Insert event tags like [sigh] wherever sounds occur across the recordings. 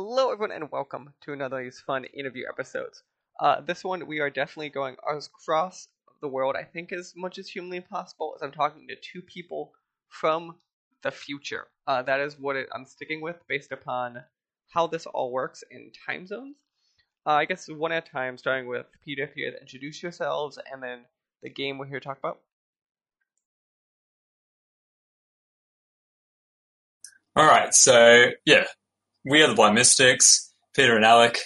Hello, everyone, and welcome to another of these fun interview episodes. Uh, this one, we are definitely going across the world, I think, as much as humanly possible, as I'm talking to two people from the future. Uh, that is what it, I'm sticking with based upon how this all works in time zones. Uh, I guess one at a time, starting with Peter, if you introduce yourselves, and then the game we're here to talk about. All right, so yeah, we are the Blind Mystics, Peter and Alec.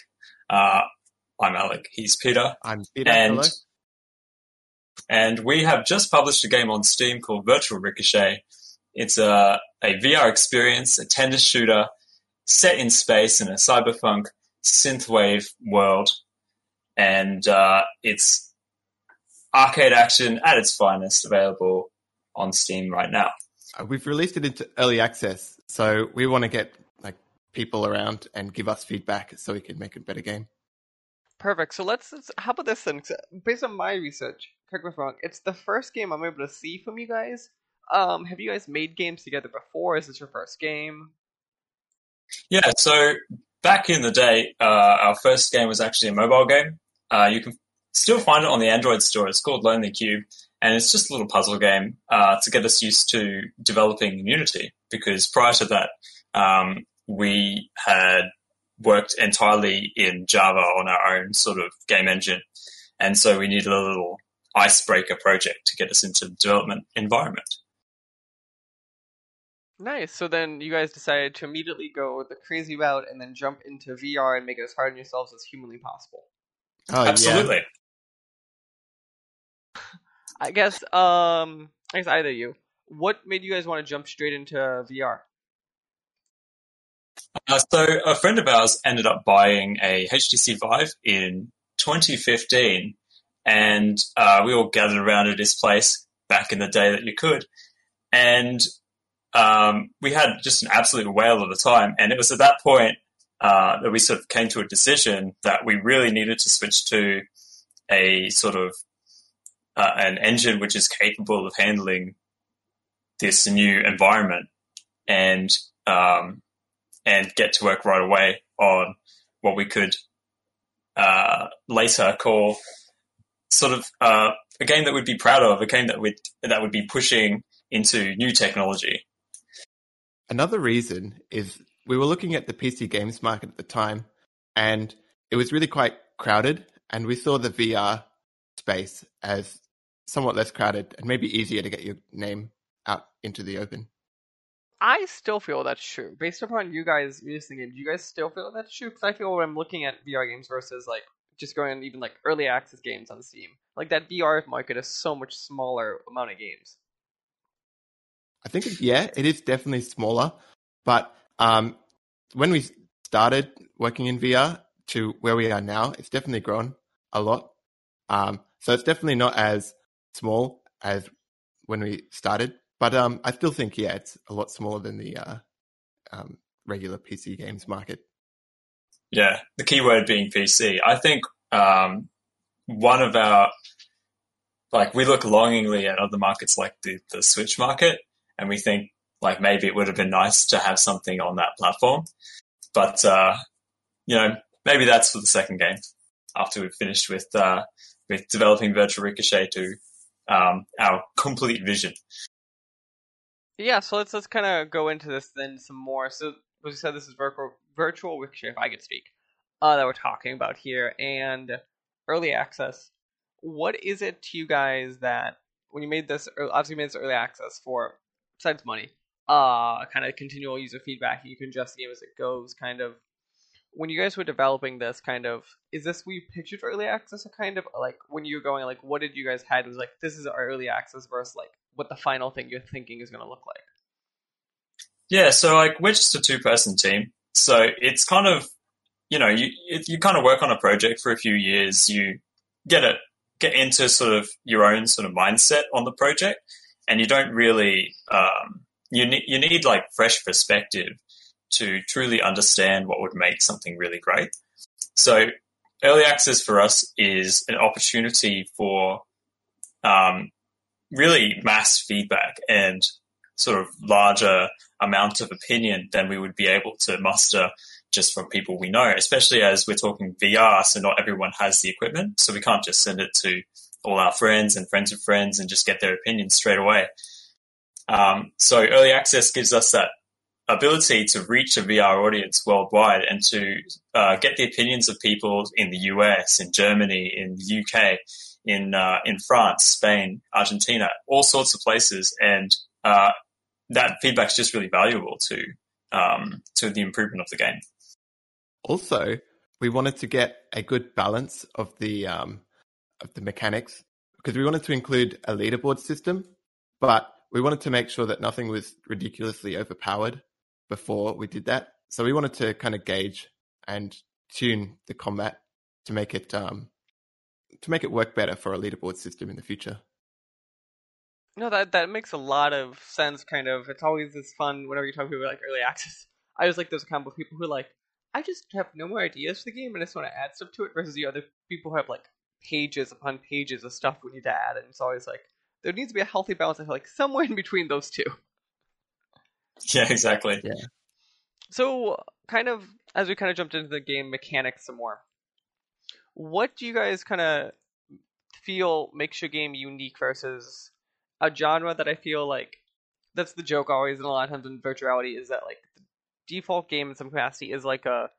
Uh, I'm Alec, he's Peter. I'm Peter. And, Hello. and we have just published a game on Steam called Virtual Ricochet. It's a, a VR experience, a tennis shooter set in space in a cyberpunk synthwave world. And uh, it's arcade action at its finest, available on Steam right now. Uh, We've released it into early access, so we want to get like people around and give us feedback so we can make a better game. Perfect. So let's, let's how about this then? Based on my research, correct me if I'm wrong. It's the first game I'm able to see from you guys. Um, have you guys made games together before? Is this your first game? Yeah, so back in the day, uh, our first game was actually a mobile game. Uh, you can still find it on the Android store. It's called Lonely Cube, and it's just a little puzzle game uh, to get us used to developing in Unity. Because prior to that, um, we had worked entirely in Java on our own sort of game engine, and so we needed a little icebreaker project to get us into the development environment. Nice. So then you guys decided to immediately go the crazy route and then jump into VR and make it as hard on yourselves as humanly possible. Oh, Absolutely. I guess um I guess either of you. What made you guys want to jump straight into VR? Uh, so a friend of ours ended up buying a HTC Vive in 2015, and uh, we all gathered around at his place back in the day that you could, and um, we had just an absolute whale of a time. And it was at that point uh, that we sort of came to a decision that we really needed to switch to a sort of uh, an engine which is capable of handling this new environment and um, and get to work right away on what we could uh, later call sort of uh, a game that we'd be proud of, a game that would that would be pushing into new technology. Another reason is we were looking at the PC games market at the time, and it was really quite crowded, and we saw the VR space as somewhat less crowded and maybe easier to get your name out into the open. I still feel that's true. Based upon you guys releasing it, do you guys still feel that's true? Because I feel when I'm looking at VR games versus like just going on even like early access games on Steam, like that VR market is so much smaller amount of games. I think, it, yeah, it is definitely smaller, but um, when we started working in VR to where we are now, it's definitely grown a lot. Um, so it's definitely not as small as when we started, but um, I still think, yeah, it's a lot smaller than the uh, um, regular PC games market. Yeah, the key word being PC. I think um, one of our like we look longingly at other markets like the, the Switch market, and we think like maybe it would have been nice to have something on that platform. But uh, you know, maybe that's for the second game after we've finished with uh, with developing Virtual Ricochet to um, our complete vision. Yeah, so let's let's kind of go into this then some more. So, as you said, this is virtual virtual Ricochet, if I could speak, uh, that we're talking about here, and early access. What is it to you guys that when you made this, or obviously made this early access for besides money, uh, kind of continual user feedback, you can adjust the game as it goes, kind of. When you guys were developing this, kind of, is this you pictured early access, or kind of like when you were going, like, what did you guys had? Was like, this is our early access versus like what the final thing you're thinking is going to look like? Yeah, so like we're just a two person team, so it's kind of you know you you kind of work on a project for a few years, you get it get into sort of your own sort of mindset on the project, and you don't really um, you need you need like fresh perspective to truly understand what would make something really great. So early access for us is an opportunity for um, really mass feedback and sort of larger amount of opinion than we would be able to muster just from people we know, especially as we're talking VR, so not everyone has the equipment. So we can't just send it to all our friends and friends of friends and just get their opinions straight away. Um, so early access gives us that ability to reach a VR audience worldwide and to uh, get the opinions of people in the US, in Germany, in the UK, in uh, in France, Spain, Argentina, all sorts of places, and uh, that feedback is just really valuable to um, to the improvement of the game. Also, we wanted to get a good balance of the um, of the mechanics because we wanted to include a leaderboard system, but we wanted to make sure that nothing was ridiculously overpowered before we did that. So we wanted to kind of gauge and tune the combat to make it um, to make it work better for a leaderboard system in the future. No, that that makes a lot of sense. Kind of, it's always this fun whenever you talk to people like early [laughs] access. I was like those kind of people who are like, I just have no more ideas for the game and I just want to add stuff to it. Versus the other people who have like pages upon pages of stuff we need to add, and it's always like there needs to be a healthy balance. I feel like somewhere in between those two. [laughs] Yeah, exactly. Yeah. So, kind of as we kind of jumped into the game mechanics some more, what do you guys kind of feel makes your game unique versus a genre that I feel like that's the joke always and a lot of times in virtuality is that like the default game in some capacity is like a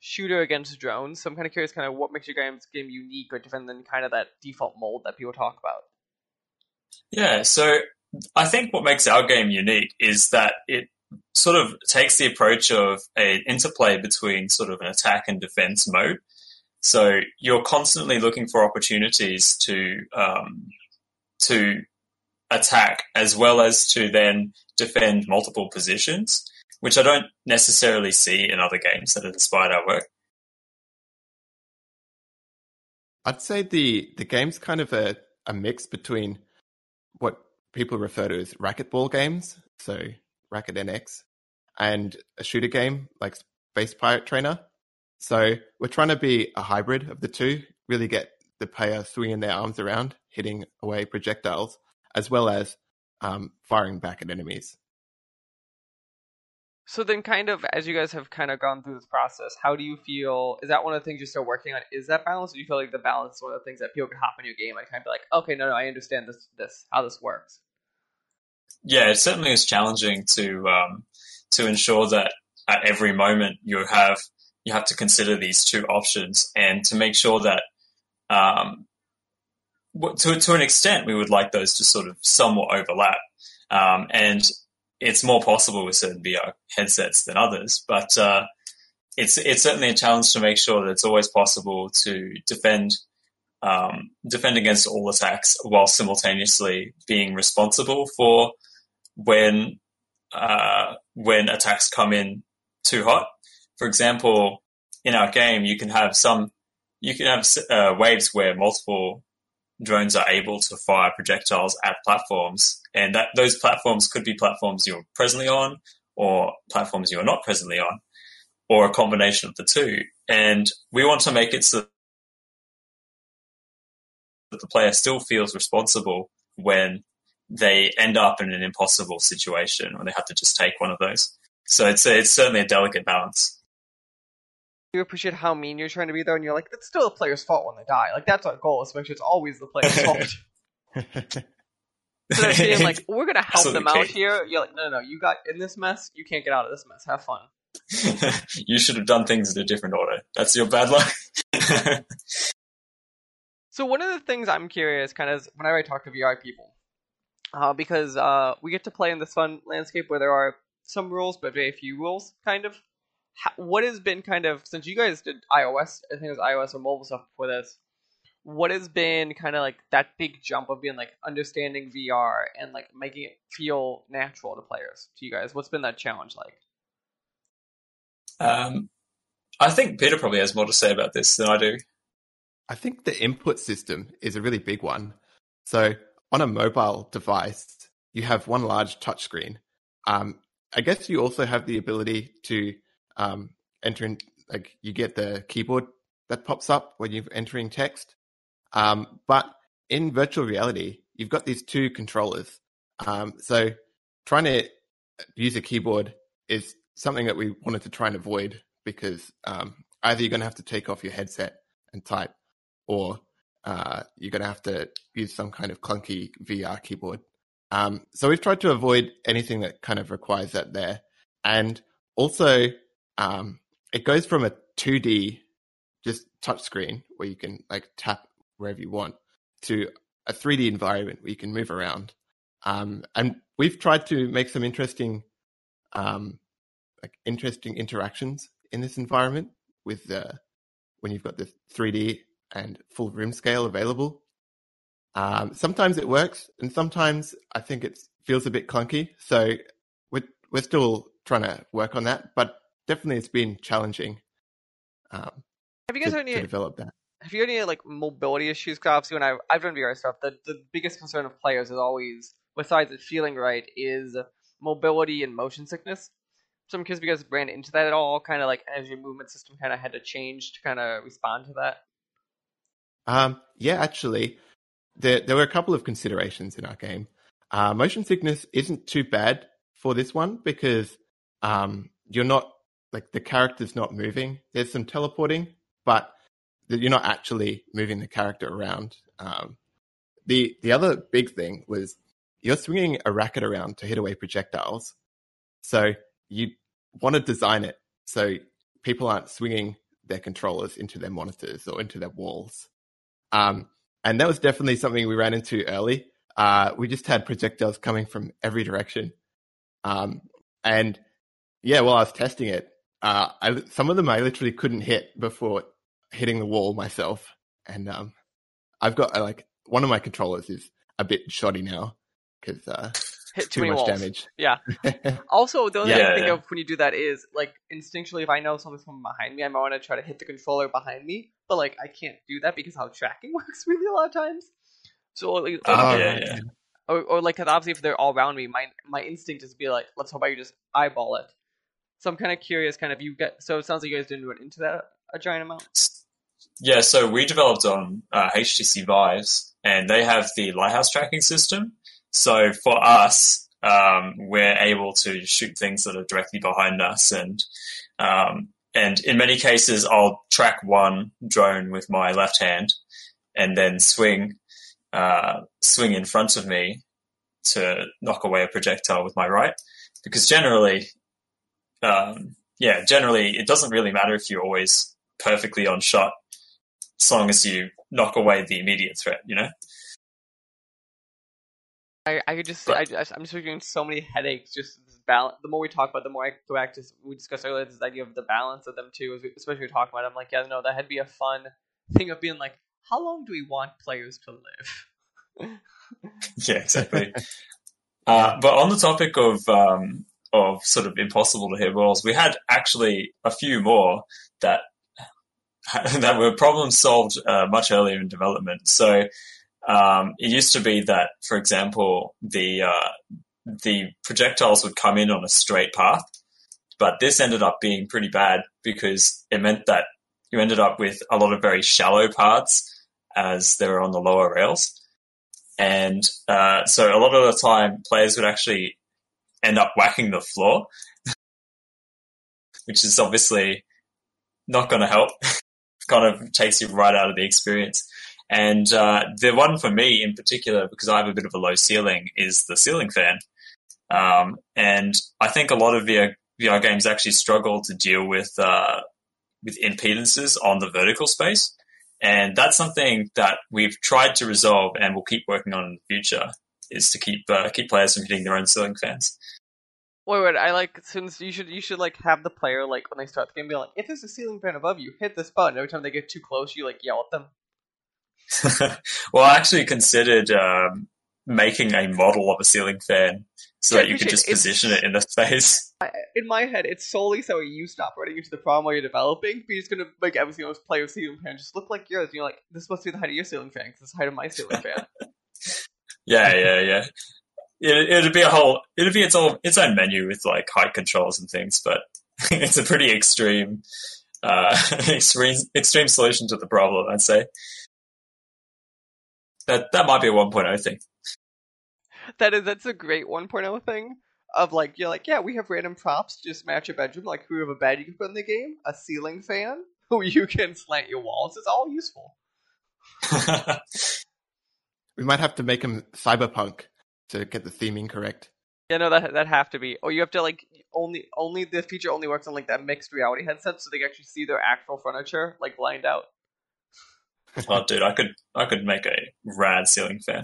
shooter against drones. So I'm kind of curious, kind of what makes your game's game unique or different than kind of that default mold that people talk about. Yeah, so I think what makes our game unique is that it sort of takes the approach of an interplay between sort of an attack and defense mode. So you're constantly looking for opportunities to um, to attack as well as to then defend multiple positions, which I don't necessarily see in other games that have inspired our work. I'd say the the game's kind of a, a mix between people refer to as racquetball games, so Racket NX, and a shooter game like Space Pirate Trainer. So we're trying to be a hybrid of the two, really get the player swinging their arms around, hitting away projectiles, as well as um, firing back at enemies. So then, kind of as you guys have kind of gone through this process, how do you feel? Is that one of the things you're still working on? Is that balance? Or do you feel like the balance is one of the things that people can hop in your game and kind of be like, okay, no, no, I understand this, this, how this works. Yeah, it certainly is challenging to um, to ensure that at every moment you have you have to consider these two options and to make sure that um, to to an extent we would like those to sort of somewhat overlap um, and it's more possible with certain VR headsets than others, but uh, it's it's certainly a challenge to make sure that it's always possible to defend um, defend against all attacks while simultaneously being responsible for when uh, when attacks come in too hot. For example, in our game, you can have some you can have uh, waves where multiple drones are able to fire projectiles at platforms, and that those platforms could be platforms you're presently on, or platforms you're not presently on, or a combination of the two. And we want to make it so that the player still feels responsible when they end up in an impossible situation when they have to just take one of those. So it's a, it's certainly a delicate balance you appreciate how mean you're trying to be there, and you're like, it's still the player's fault when they die. Like that's our goal, is to make sure it's always the player's [laughs] fault. so they're saying [laughs] like, we're gonna help them out here. You're like, no, no, no, you got in this mess. You can't get out of this mess. Have fun. [laughs] you should have done things in a different order. That's your bad luck. so one of the things I'm curious, kind of, is whenever I talk to VR people, uh, because uh, we get to play in this fun landscape where there are some rules, but very few rules, kind of what has been kind of since you guys did iOS, I think it was iOS or mobile stuff before this. What has been kind of like that big jump of being like understanding VR and like making it feel natural to players to you guys? What's been that challenge like? Um, I think Peter probably has more to say about this than I do. I think the input system is a really big one. So on a mobile device, you have one large touchscreen. Um, I guess you also have the ability to um, entering like you get the keyboard that pops up when you're entering text. Um, but in virtual reality, you've got these two controllers. Um, so trying to use a keyboard is something that we wanted to try and avoid because um, either you're going to have to take off your headset and type, or uh, you're going to have to use some kind of clunky VR keyboard. Um, so we've tried to avoid anything that kind of requires that there. And also, um, it goes from a 2D just touch screen where you can like tap wherever you want to a 3D environment where you can move around. Um, and we've tried to make some interesting, um, like interesting interactions in this environment with the when you've got the 3D and full room scale available. Um, sometimes it works, and sometimes I think it feels a bit clunky. So we're we're still trying to work on that, but definitely it's been challenging. Um, have you guys to, any to develop that? Have you had any like mobility issues? Because obviously, when I I've done VR stuff, the the biggest concern of players is always, besides it feeling right, is mobility and motion sickness. So I'm curious if you guys ran into that at all, kind of like as your movement system kind of had to change to kind of respond to that. Um, yeah, actually, there there were a couple of considerations in our game. Uh, motion sickness isn't too bad for this one because um, you're not like the character's not moving. There's some teleporting, but you're not actually moving the character around. Um, the the other big thing was you're swinging a racket around to hit away projectiles, so you want to design it so people aren't swinging their controllers into their monitors or into their walls. Um, and that was definitely something we ran into early. Uh, we just had projectiles coming from every direction. Um, and yeah, while I was testing it, uh, I, some of them I literally couldn't hit before hitting the wall myself. And um, I've got uh, like one of my controllers is a bit shoddy now because uh, [laughs] Hit too, too many much walls. damage. Yeah. [laughs] Also, the only Yeah, thing I think yeah. of when you do that is like instinctually, if I know something's coming behind me, I might want to try to hit the controller behind me, but like I can't do that because how tracking [laughs] works really a lot of times. So, like, Oh, Oh, yeah, yeah. or, or like 'cause obviously, if they're all around me, my my instinct is to be like, let's hope I just eyeball it. So I'm kind of curious, kind of you get. So it sounds like you guys didn't run into that a giant amount. Yeah, so we developed on uh, HTC Vives, and they have the lighthouse tracking system. So for us, um, we're able to shoot things that are directly behind us, and um, and in many cases, I'll track one drone with my left hand, and then swing uh, swing in front of me to knock away a projectile with my right, because generally, um, yeah, generally it doesn't really matter if you're always perfectly on shot as long as you knock away the immediate threat, you know? I, I could just but, I, I'm just getting so many headaches. Just balance. The more we talk about, the more I go back to we discussed earlier. This idea of the balance of them too, as we- especially we talk about. It, I'm like, yeah, no, that had to be a fun thing of being like, how long do we want players to live? [laughs] Yeah, exactly. uh, but on the topic of um, of sort of impossible to hit walls, we had actually a few more that [laughs] that were problem solved uh, much earlier in development. So um, it used to be that, for example, the uh, the projectiles would come in on a straight path, but this ended up being pretty bad because it meant that you ended up with a lot of very shallow paths as they were on the lower rails. And uh, so a lot of the time, players would actually end up whacking the floor, [laughs] which is obviously not going to help. [laughs] kind of takes you right out of the experience. And uh, the one for me in particular, because I have a bit of a low ceiling, is the ceiling fan. Um, and I think a lot of VR, VR games actually struggle to deal with uh, with impedances on the vertical space. And that's something that we've tried to resolve and we'll keep working on in the future is to keep uh, keep players from hitting their own ceiling fans. Wait, wait, I like since you should you should like have the player like when they start the game be like, if there's a ceiling fan above you, hit this button. Every time they get too close, you like yell at them. [laughs] well, I actually considered um, making a model of a ceiling fan so Yeah, that you could just position it in the space. [laughs] In my head, it's solely so you stop running into the problem while you're developing. But you're just gonna make every single player ceiling fan just look like yours. And you're like, this must be the height of your ceiling fan because it's the height of my ceiling fan. [laughs] Yeah, yeah, yeah. It, it'd be a whole, it'd be its own, its own menu with like height controls and things, but [laughs] it's a pretty extreme, uh, [laughs] extreme, extreme solution to the problem, I'd say. that that might be a 1.0 thing. That is that's a great 1.0 thing. Of like you're like, yeah, we have random props to just match a bedroom, like who have a bed you can put in the game, a ceiling fan, [laughs] who you can slant your walls. It's all useful. We might have to make them cyberpunk to get the theming correct. Yeah, no, that that have to be. Or you have to like only only the feature only works on like that mixed reality headset, so they can actually see their actual furniture like lined out. oh, dude, I could I could make a rad ceiling fan.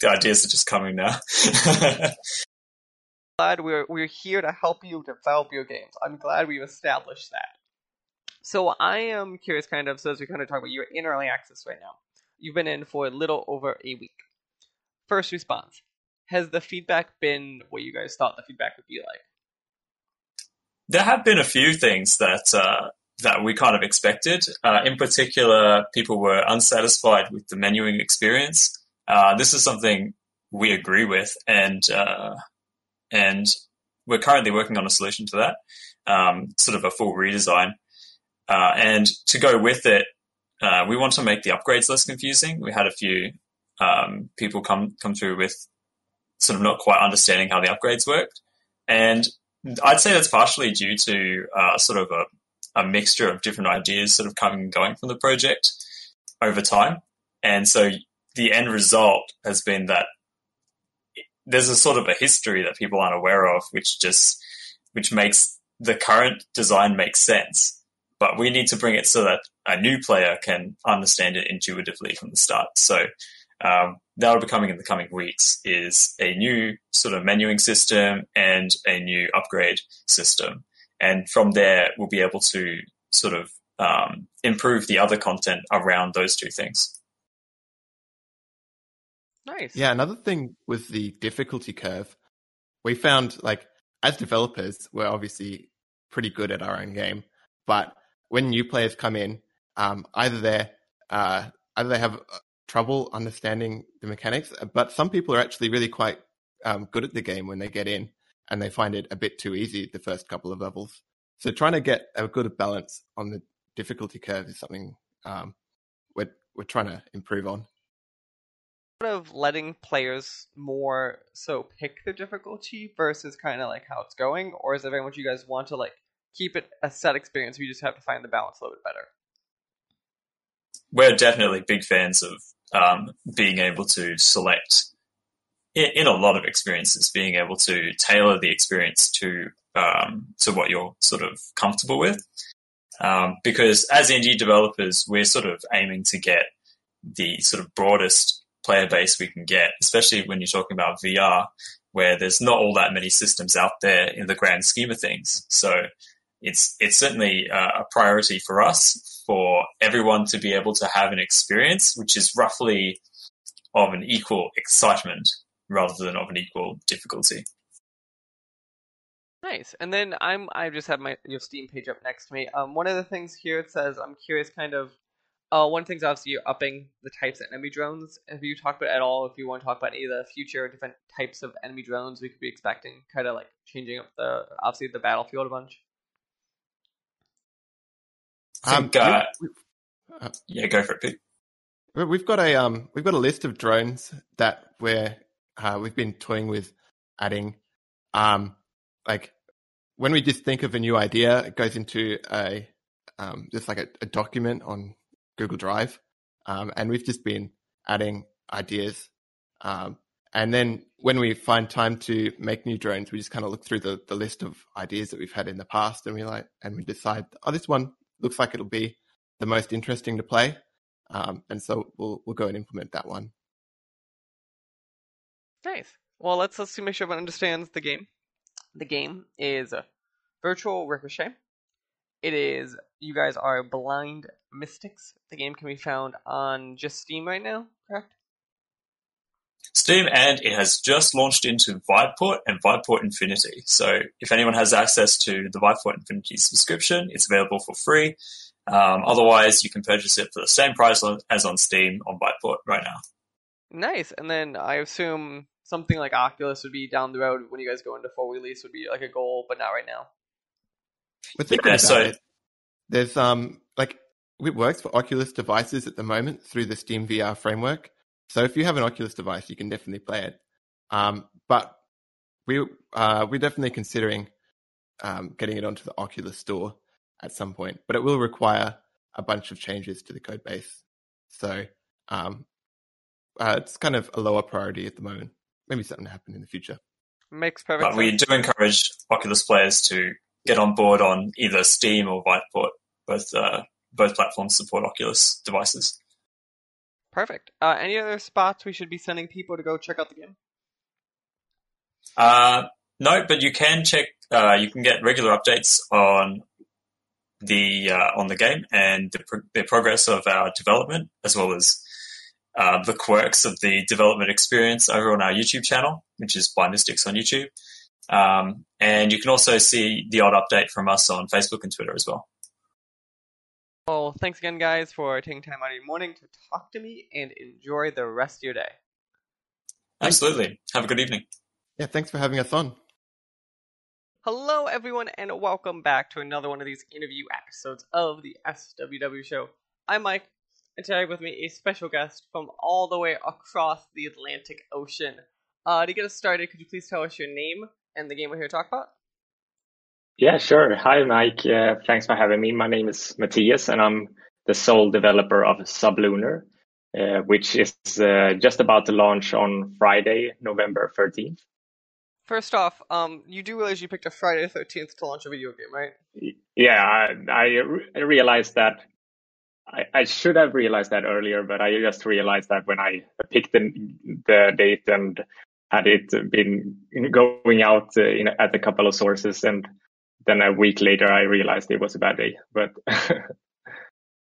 The ideas are just coming now. [laughs] glad we're we're here to help you develop your games. I'm glad we've established that. So I am curious, kind of, so as we kind of talk about, you're in early access right now. You've been in for a little over a week. First response: Has the feedback been what you guys thought the feedback would be like? there have been a few things that uh, that we kind of expected. Uh, in particular, people were unsatisfied with the menuing experience. Uh, this is something we agree with, and uh, and we're currently working on a solution to that, um, sort of a full redesign. Uh, and to go with it, uh, we want to make the upgrades less confusing. We had a few um, people come come through with sort of not quite understanding how the upgrades worked, and I'd say that's partially due to uh, sort of a, a mixture of different ideas sort of coming and going from the project over time. And so the end result has been that there's a sort of a history that people aren't aware of, which just which makes the current design make sense. But we need to bring it so that a new player can understand it intuitively from the start. So um, that'll be coming in the coming weeks is a new sort of menuing system and a new upgrade system. And from there, we'll be able to sort of um, improve the other content around those two things. Nice. Yeah, another thing with the difficulty curve, we found like as developers, we're obviously pretty good at our own game, but when new players come in, um, either they're uh, either they have trouble understanding the mechanics, but some people are actually really quite um, good at the game when they get in, and they find it a bit too easy the first couple of levels. So trying to get a good balance on the difficulty curve is something um, we're we're trying to improve on Sort of letting players more so pick the difficulty versus kind of like how it's going, or is it very much you guys want to like keep it a set experience? We just have to find the balance a little bit better. We're definitely big fans of um, being able to select in, in, a lot of experiences, being able to tailor the experience to um, to what you're sort of comfortable with. Um, because as indie developers, we're sort of aiming to get the sort of broadest player base we can get, especially when you're talking about VR, where there's not all that many systems out there in the grand scheme of things. So it's it's certainly a priority for us for everyone to be able to have an experience which is roughly of an equal excitement rather than of an equal difficulty. Nice. And then I'm I just have my your Steam page up next to me. Um, one of the things here it says I'm curious, kind of uh, one thing's obviously you're upping the types of enemy drones. Have you talked about at all? If you want to talk about any of the future different types of enemy drones we could be expecting, kind of like changing up the obviously the battlefield a bunch. Um, uh, uh, yeah, go for it, Pete. We've got a um, we've got a list of drones that we're uh, we've been toying with adding. Um, like when we just think of a new idea, it goes into a um, just like a, a document on Google Drive, um, and we've just been adding ideas. Um, and then when we find time to make new drones, we just kind of look through the, the list of ideas that we've had in the past, and we like and we decide, oh, this one looks like it'll be the most interesting to play, um, and so we'll we'll go and implement that one. Nice. Well, let's let's see make sure everyone understands the game. The game is Virtual Ricochet. It is you guys are Blind Mystics. The game can be found on just Steam right now, correct? Steam, and it has just launched into Viveport and Viveport Infinity. So if anyone has access to the Viveport Infinity subscription, it's available for free. Um, otherwise, you can purchase it for the same price as on Steam on Viveport right now. Nice. And then I assume something like Oculus would be down the road when you guys go into full release would be like a goal, but not right now. We're thinking yeah, about so, it. There's um like it works for Oculus devices at the moment through the Steam VR framework. So if you have an Oculus device, you can definitely play it. Um, but we uh, we're definitely considering um, getting it onto the Oculus store at some point, but it will require a bunch of changes to the code base. So um, uh, it's kind of a lower priority at the moment. Maybe something to happen in the future. Makes perfect But we do encourage Oculus players to get on board on either Steam or Viveport. Both uh, both platforms support Oculus devices. Perfect. Uh, any other spots we should be sending people to go check out the game? Uh, no, but you can check. Uh, you can get regular updates on the uh, on the game and the, pro- the progress of our development, as well as uh, the quirks of the development experience over on our YouTube channel, which is Blind Mystics on YouTube. Um, and you can also see the odd update from us on Facebook and Twitter as well. Well, thanks again, guys, for taking time out of your morning to talk to me and enjoy the rest of your day. Absolutely. Have a good evening. Yeah, thanks for having us on. Hello, everyone, and welcome back to another one of these interview episodes of the SWW Show. I'm Mike, and today with me a special guest from all the way across the Atlantic Ocean. Uh, to get us started, could you please tell us your name and the game we're here to talk about? Yeah, sure. Hi, Mike. Uh, thanks for having me. My name is Matthias, and I'm the sole developer of Sublunar, uh, which is uh, just about to launch on Friday, November 13th. First off, um, you do realize you picked a Friday the 13th to launch a video game, right? Yeah, I, I re- realized that. I, I should have realized that earlier, but I just realized that when I picked the, the date and had it been going out uh, in, at a couple of sources, and then a week later I realized it was a bad day. But [laughs]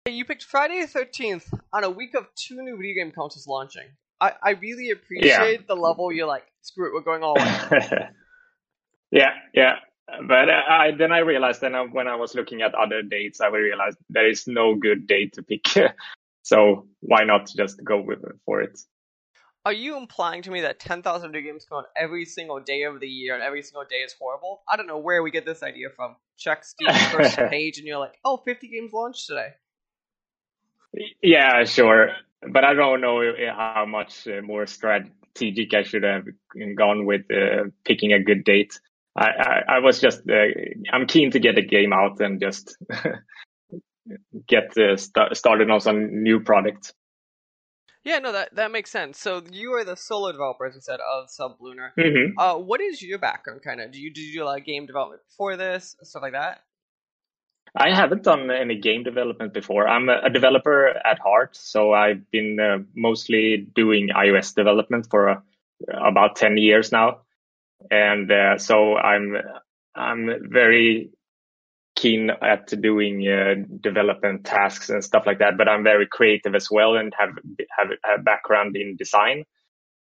You picked Friday the 13th on a week of two new video game consoles launching. I, I really appreciate the level you're like, screw it, we're going all in. [laughs] yeah, yeah. But uh, I, then I realized then when I was looking at other dates, I realized there is no good date to pick. [laughs] so why not just go with for it? Are you implying to me that 10,000 video games come out every single day of the year and every single day is horrible? I don't know where we get this idea from. Check Steam's first [laughs] page and you're like, oh, 50 games launched today. Yeah, sure. But I don't know how much uh, more strategic I should have gone with uh, picking a good date. I, I, I was just, uh, I'm keen to get a game out and just [laughs] get uh, st- started on some new product. Yeah, no, that, that makes sense. So you are the solo developer, as you said, of Sublunar. hmm Uh, what is your background, kind of? Do you, do you do a lot of game development before this, stuff like that? I haven't done any game development before. I'm a, developer at heart, so I've been uh, mostly doing iOS development for uh, about 10 years now. And uh, so I'm I'm very keen at doing uh, development tasks and stuff like that, but I'm very creative as well and have have a background in design.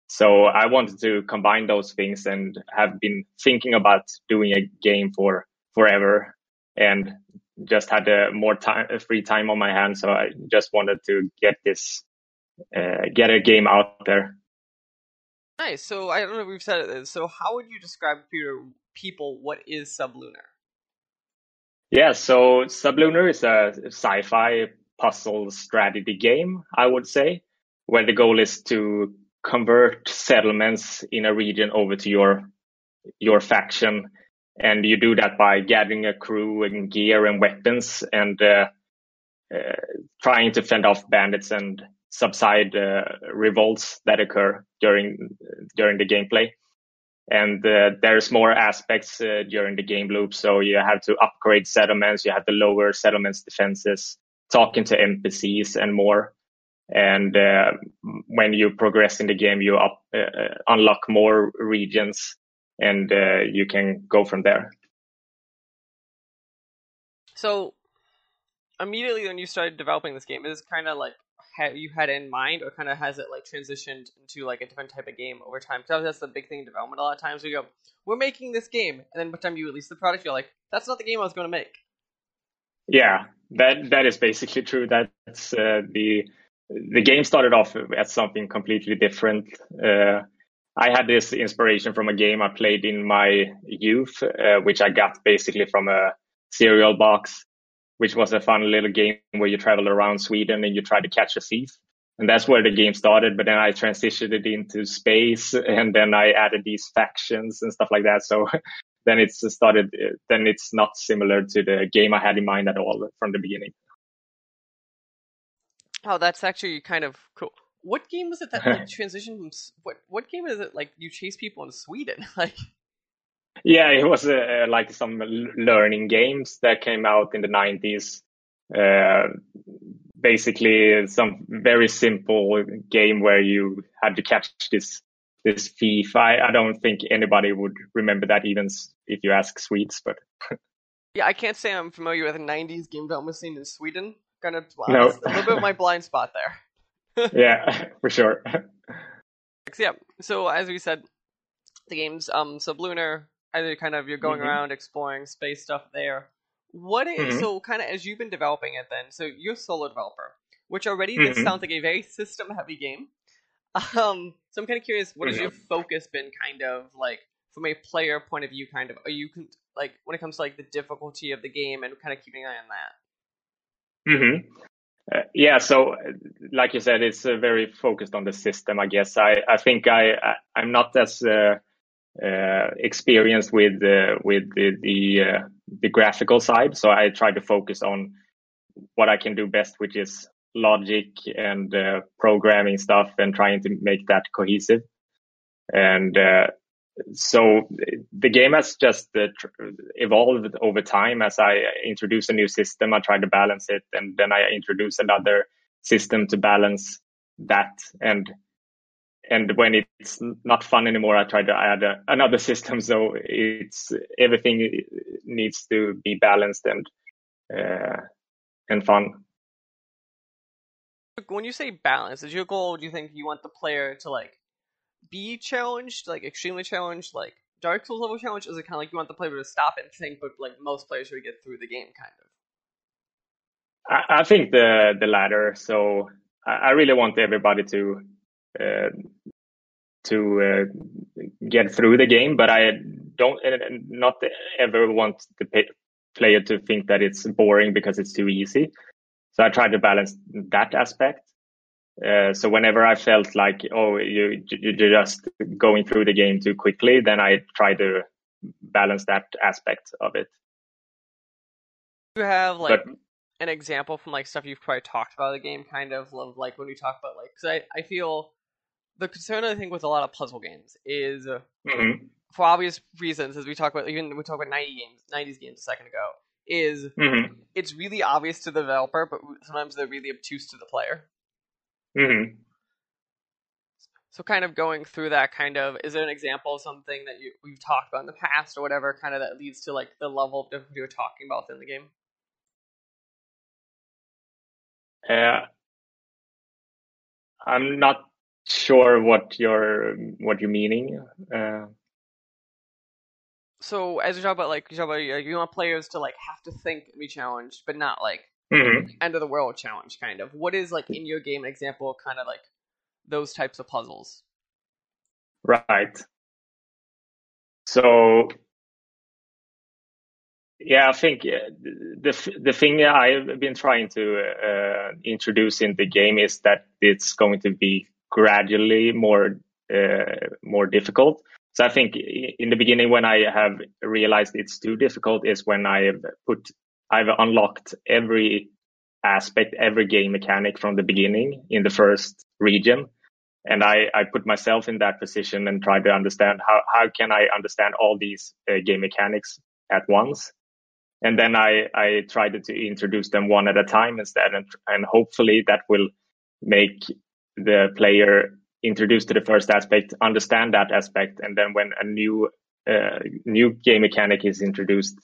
So I wanted to combine those things and have been thinking about doing a game for forever and just had uh, more time, free time on my hands. So I just wanted to get this, uh, get a game out there. Nice. So I don't know if we've said it. So how would you describe to your people what is Sublunar? Yeah. So Sublunar is a sci-fi puzzle strategy game, I would say, where the goal is to convert settlements in a region over to your, your faction. And you do that by gathering a crew and gear and weapons and, uh, uh, trying to fend off bandits and subside uh, revolts that occur during during the gameplay. And uh, there's more aspects uh, during the game loop. So you have to upgrade settlements, you have to lower settlements defenses, talking to NPCs and more. And uh, when you progress in the game, you up, uh, unlock more regions, and uh, you can go from there. So immediately when you started developing this game, is this kind of like you had in mind, or kind of has it like transitioned into like a different type of game over time? Because that's the big thing in development. A lot of times we go, "We're making this game," and then by the time you release the product, you're like, "That's not the game I was going to make." Yeah, that that is basically [laughs] true. That's uh, the the game started off as something completely different. Uh, I had this inspiration from a game I played in my youth, uh, which I got basically from a cereal box. Which was a fun little game where you travel around Sweden and you try to catch a thief. And that's where the game started. But then I transitioned it into space and then I added these factions and stuff like that. So [laughs] then it's started, then it's not similar to the game I had in mind at all from the beginning. Oh, that's actually kind of cool. What game was it that [laughs] like, transitioned from what? What game is it like you chase people in Sweden? [laughs] like, yeah, it was uh, like some learning games that came out in the nineties. Uh, basically, some very simple game where you had to catch this this thief. I, I don't think anybody would remember that even if you ask Swedes, but. [laughs] yeah, I can't say I'm familiar with a 90s game development scene in Sweden. Kind of no. a little bit of my blind spot there. [laughs] yeah, [laughs] for sure. yeah. So as we said, the game's um sublunar. Either kind of you're going mm-hmm. around exploring space stuff there. What is, mm-hmm. so kind of as you've been developing it then? So you're a solo developer, which already mm-hmm. this sounds like a very [laughs] system heavy game. Um, so I'm kind of curious, what has your mm-hmm. focus been kind of like from a player point of view? Kind of, are you like when it comes to like the difficulty of the game and kind of keeping an eye on that? Mm-hmm. Uh, yeah, so like you said, it's uh, very focused on the system. I guess I, I think I, I am not as uh, uh, experienced with uh, with the the, uh, the, graphical side, so I try to focus on what I can do best, which is logic and programming stuff, and trying to make that cohesive. And so the game has just uh, evolved over time as I introduce a new system. I try to balance it, and then I introduce another system to balance that. And and when it's not fun anymore, I try to add a, another system. So it's everything needs to be balanced and uh, and fun. When you say balance, is your goal? Do you think you want the player to like be challenged, like extremely challenged, like Dark Souls level challenge? Is it kind of like you want the player to stop and think, but like most players who get through the game, kind of? I, I think the the latter. So I, I really want everybody to uh, to uh, get through the game, but I don't not ever want the player to think that it's boring because it's too easy. So I try to balance that aspect. Uh, so whenever I felt like, oh, you, you're just going through the game too quickly, then I try to balance that aspect of it. You have like but, an example from like stuff you've probably talked about the game, kind of like when we talk about like, because I, I feel the concern I think with a lot of puzzle games is mm-hmm. for obvious reasons, as we talk about even we talk about 90 games, 90s games a second ago, is mm-hmm. it's really obvious to the developer, but sometimes they're really obtuse to the player. Mm-hmm. So, kind of going through that, kind of, is there an example of something that you we've talked about in the past or whatever, kind of that leads to like the level of difficulty we're talking about in the game? Uh, I'm not sure what you're what you're meaning. Uh, so, as you talk about, like you talk about, you want players to like have to think and be challenged, but not like mm-hmm. end of the world challenge kind of what is like in your game an example kind of like those types of puzzles right so yeah i think uh, the the thing i've been trying to uh, introduce in the game is that it's going to be gradually more uh, more difficult so I think in the beginning, when I have realized it's too difficult, is when I have put I've unlocked every aspect, every game mechanic from the beginning in the first region. And I, I put myself in that position and try to understand how, how can I understand all these uh, game mechanics at once. And then I, I tried to introduce them one at a time instead. And, and hopefully that will make the player introduced to the first aspect, understand that aspect. And then when a new, uh, new game mechanic is introduced,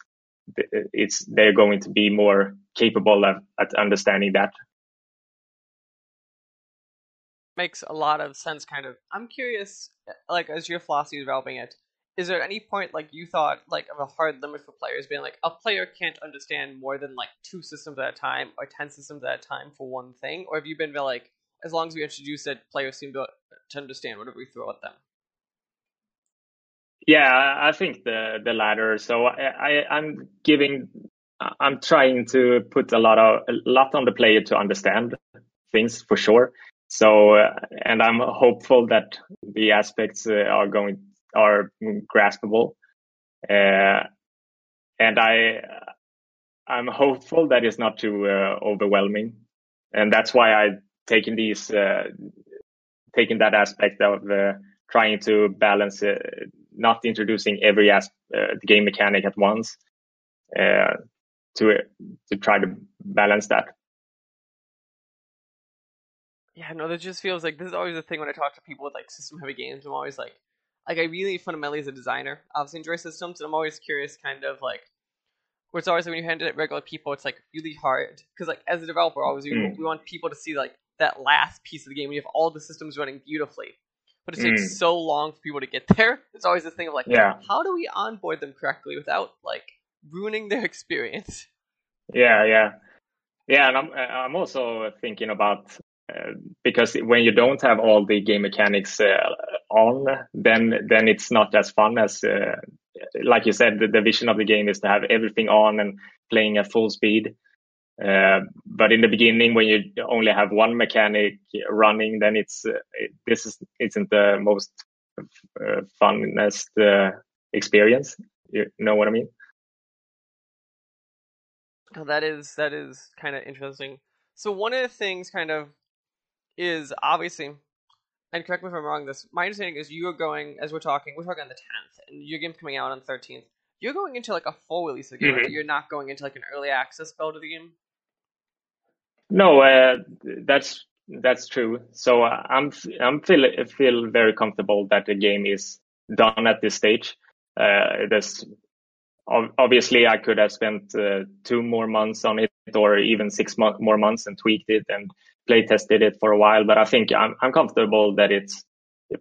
it's they're going to be more capable of at understanding that makes a lot of sense kind of i'm curious like as your philosophy is developing it is there any point like you thought like of a hard limit for players being like a player can't understand more than like two systems at a time or 10 systems at a time for one thing or have you been like as long as we introduce it players seem to, to understand whatever we throw at them yeah, I think the the latter. So I, I am giving I'm trying to put a lot of a lot on the player to understand things for sure. So, and I'm hopeful that the aspects uh, are going are graspable, uh, and I I'm hopeful that it's not too uh, overwhelming, and that's why I've taken these uh, taken that aspect of uh, trying to balance not introducing every as- game mechanic at once to to try to balance that. Yeah, no, that just feels like this is always the thing when I talk to people with like system heavy games. I'm always like, like I really fundamentally as a designer, obviously enjoy systems, and I'm always curious, kind of like, where it's always like when you hand it at regular people, it's like really hard because like as a developer, always we, mm. we want people to see like that last piece of the game. you have all the systems running beautifully, but it takes mm. so long for people to get [laughs] there. It's always this thing of like, yeah. how do we onboard them correctly without like ruining their [laughs] experience? Yeah, yeah, yeah, and I'm I'm also thinking about uh, because when you don't have all the game mechanics uh, on, then then it's not as fun as uh, like you said. The, the, vision of the game is to have everything on and playing at full speed. Uh, but in the beginning, when you only have one mechanic running, then it's uh, it, this is isn't the most uh, funnest experience. You know what I mean? Oh, that is that is kind of interesting. So one of the things, kind of, is obviously, and correct me if I'm wrong. This my understanding is you are going as we're talking. We're talking on the 10th, and your game's coming out on the 13th. You're going into like a full release of the game. Mm-hmm. You're not going into like an early access build of the game. No, uh, that's that's true. So uh, I'm I'm feel feel very comfortable that the game is done at this stage. Uh, there's obviously I could have spent uh, two more months on it or even six mo- more months and tweaked it and play tested it for a while. But I think I'm I'm comfortable that it's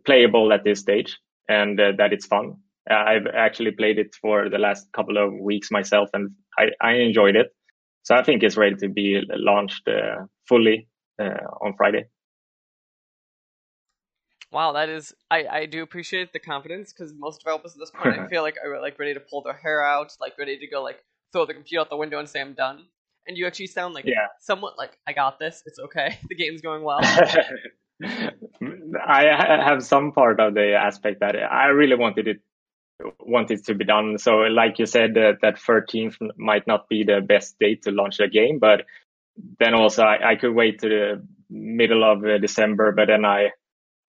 playable at this stage and uh, that it's fun. I've actually played it for the last couple of weeks myself and I, I enjoyed it. So I think it's ready to be launched uh, fully uh, on Friday. Wow, that is I, I do appreciate the confidence because most developers at this point I [laughs] feel like are like ready to pull their hair out, like ready to go like throw the computer out the window and say I'm done. And you actually sound like yeah. somewhat like I got this. It's okay. [laughs] The game's going well. [laughs] I have some part of the aspect that I really wanted it want it to be done. So, like you said, uh, that 13th might not be the best date to launch a game, but then also I, I could wait to the middle of uh, December. But then I,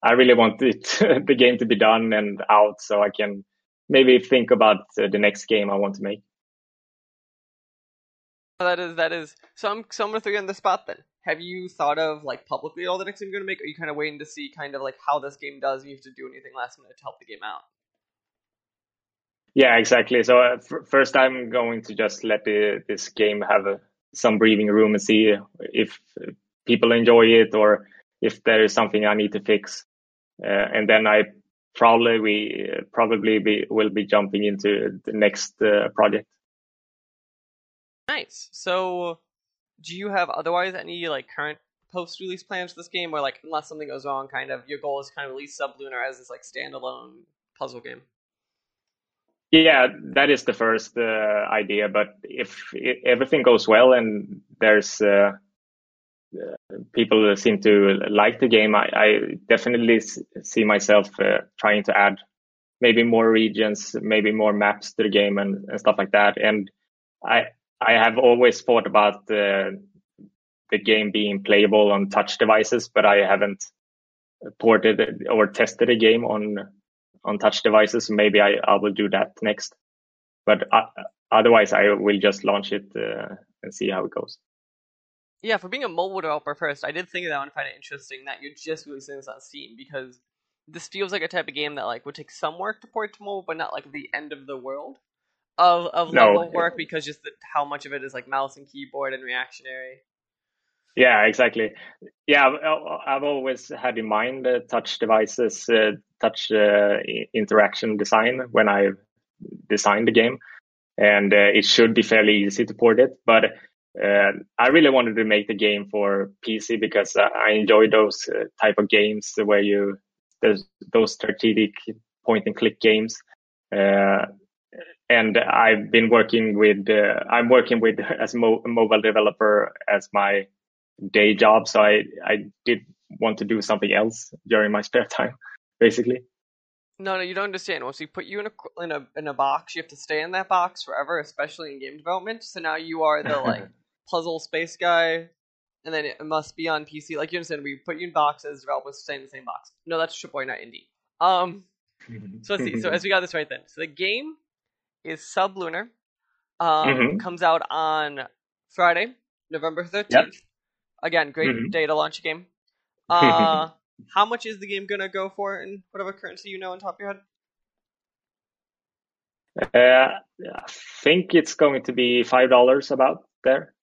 I really want it, [laughs] the game to be done and out, so I can maybe think about uh, the next game I want to make. That is that is. So I'm so I'm gonna throw you on the spot then. Have you thought of like publicly all the next game you're gonna make? Or are you kind of waiting to see kind of like how this game does? And you have to do anything last minute to help the game out? Yeah, exactly. So uh, f- first, I'm going to just let the, this game have a, some breathing room and see if people enjoy it or if there is something I need to fix. Uh, and then I probably we probably be, will be jumping into the next uh, project. Nice. So, do you have otherwise any like current post-release plans for this game, or like unless something goes wrong, kind of your goal is kind of release Sublunar as this like standalone puzzle game? Yeah, that is the first uh, idea. But if everything goes well and there's uh, uh, people seem to like the game, I, I definitely see myself uh, trying to add maybe more regions, maybe more maps to the game and, and stuff like that. And I I have always thought about the the game being playable on touch devices, but I haven't ported or tested a game on on touch devices. Maybe I, I will do that next. But uh, otherwise, I will just launch it uh, and see how it goes. Yeah, for being a mobile developer first, I did think of that and find it interesting that you're just releasing this on Steam because this feels like a type of game that like would take some work to port to mobile, but not like the end of the world of of no. level work because just the, how much of it is like mouse and keyboard and reactionary. Yeah, exactly. Yeah, I've, always had in mind uh, touch devices, uh, touch uh, interaction design when I designed the game, and uh, it should be fairly easy to port it. But uh, I really wanted to make the game for PC because I enjoy those uh, type of games where you those, strategic point and click games. and I've been working with I'm working with as a mo- mobile developer as my day job. So I I did want to do something else during my [laughs] spare time, basically. No, no, you don't understand. Once we put you in a in a in a box, you have to stay in that box forever, especially in game development. So now you are the like [laughs] puzzle space guy, and then it must be on PC. Like you understand, we put you in boxes, developers stay in the same box. No, that's AAA, not indie. Um, [laughs] so let's see. So as we got this right, then, so the game is Sublunar. Um, Mhm. comes out on Friday, November thirteenth. Again, great Mhm. day to launch a game. [laughs] Uh, how much is the game gonna go for in whatever currency you know on top of your head? Uh, I think it's going to be five dollars about there.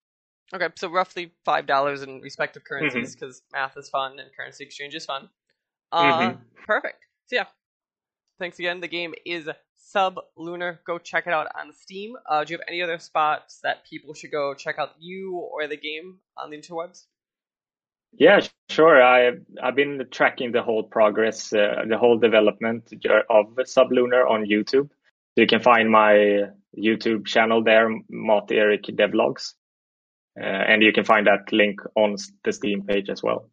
Okay, so roughly five dollars in respective currencies Mm-hmm. because math is fun and currency exchange is fun. Uh, Mhm. perfect. So yeah, thanks again. The game is Sub Lunar. Go check it out on Steam. Uh, do you have any other spots that people should go check out you or the game on the interwebs? Yeah, sure. I I've been tracking the whole progress, uh, the whole development of Sublunar on YouTube. So you can find my YouTube channel there, Mott Eric Devlogs, uh, and you can find that link on the Steam page as well.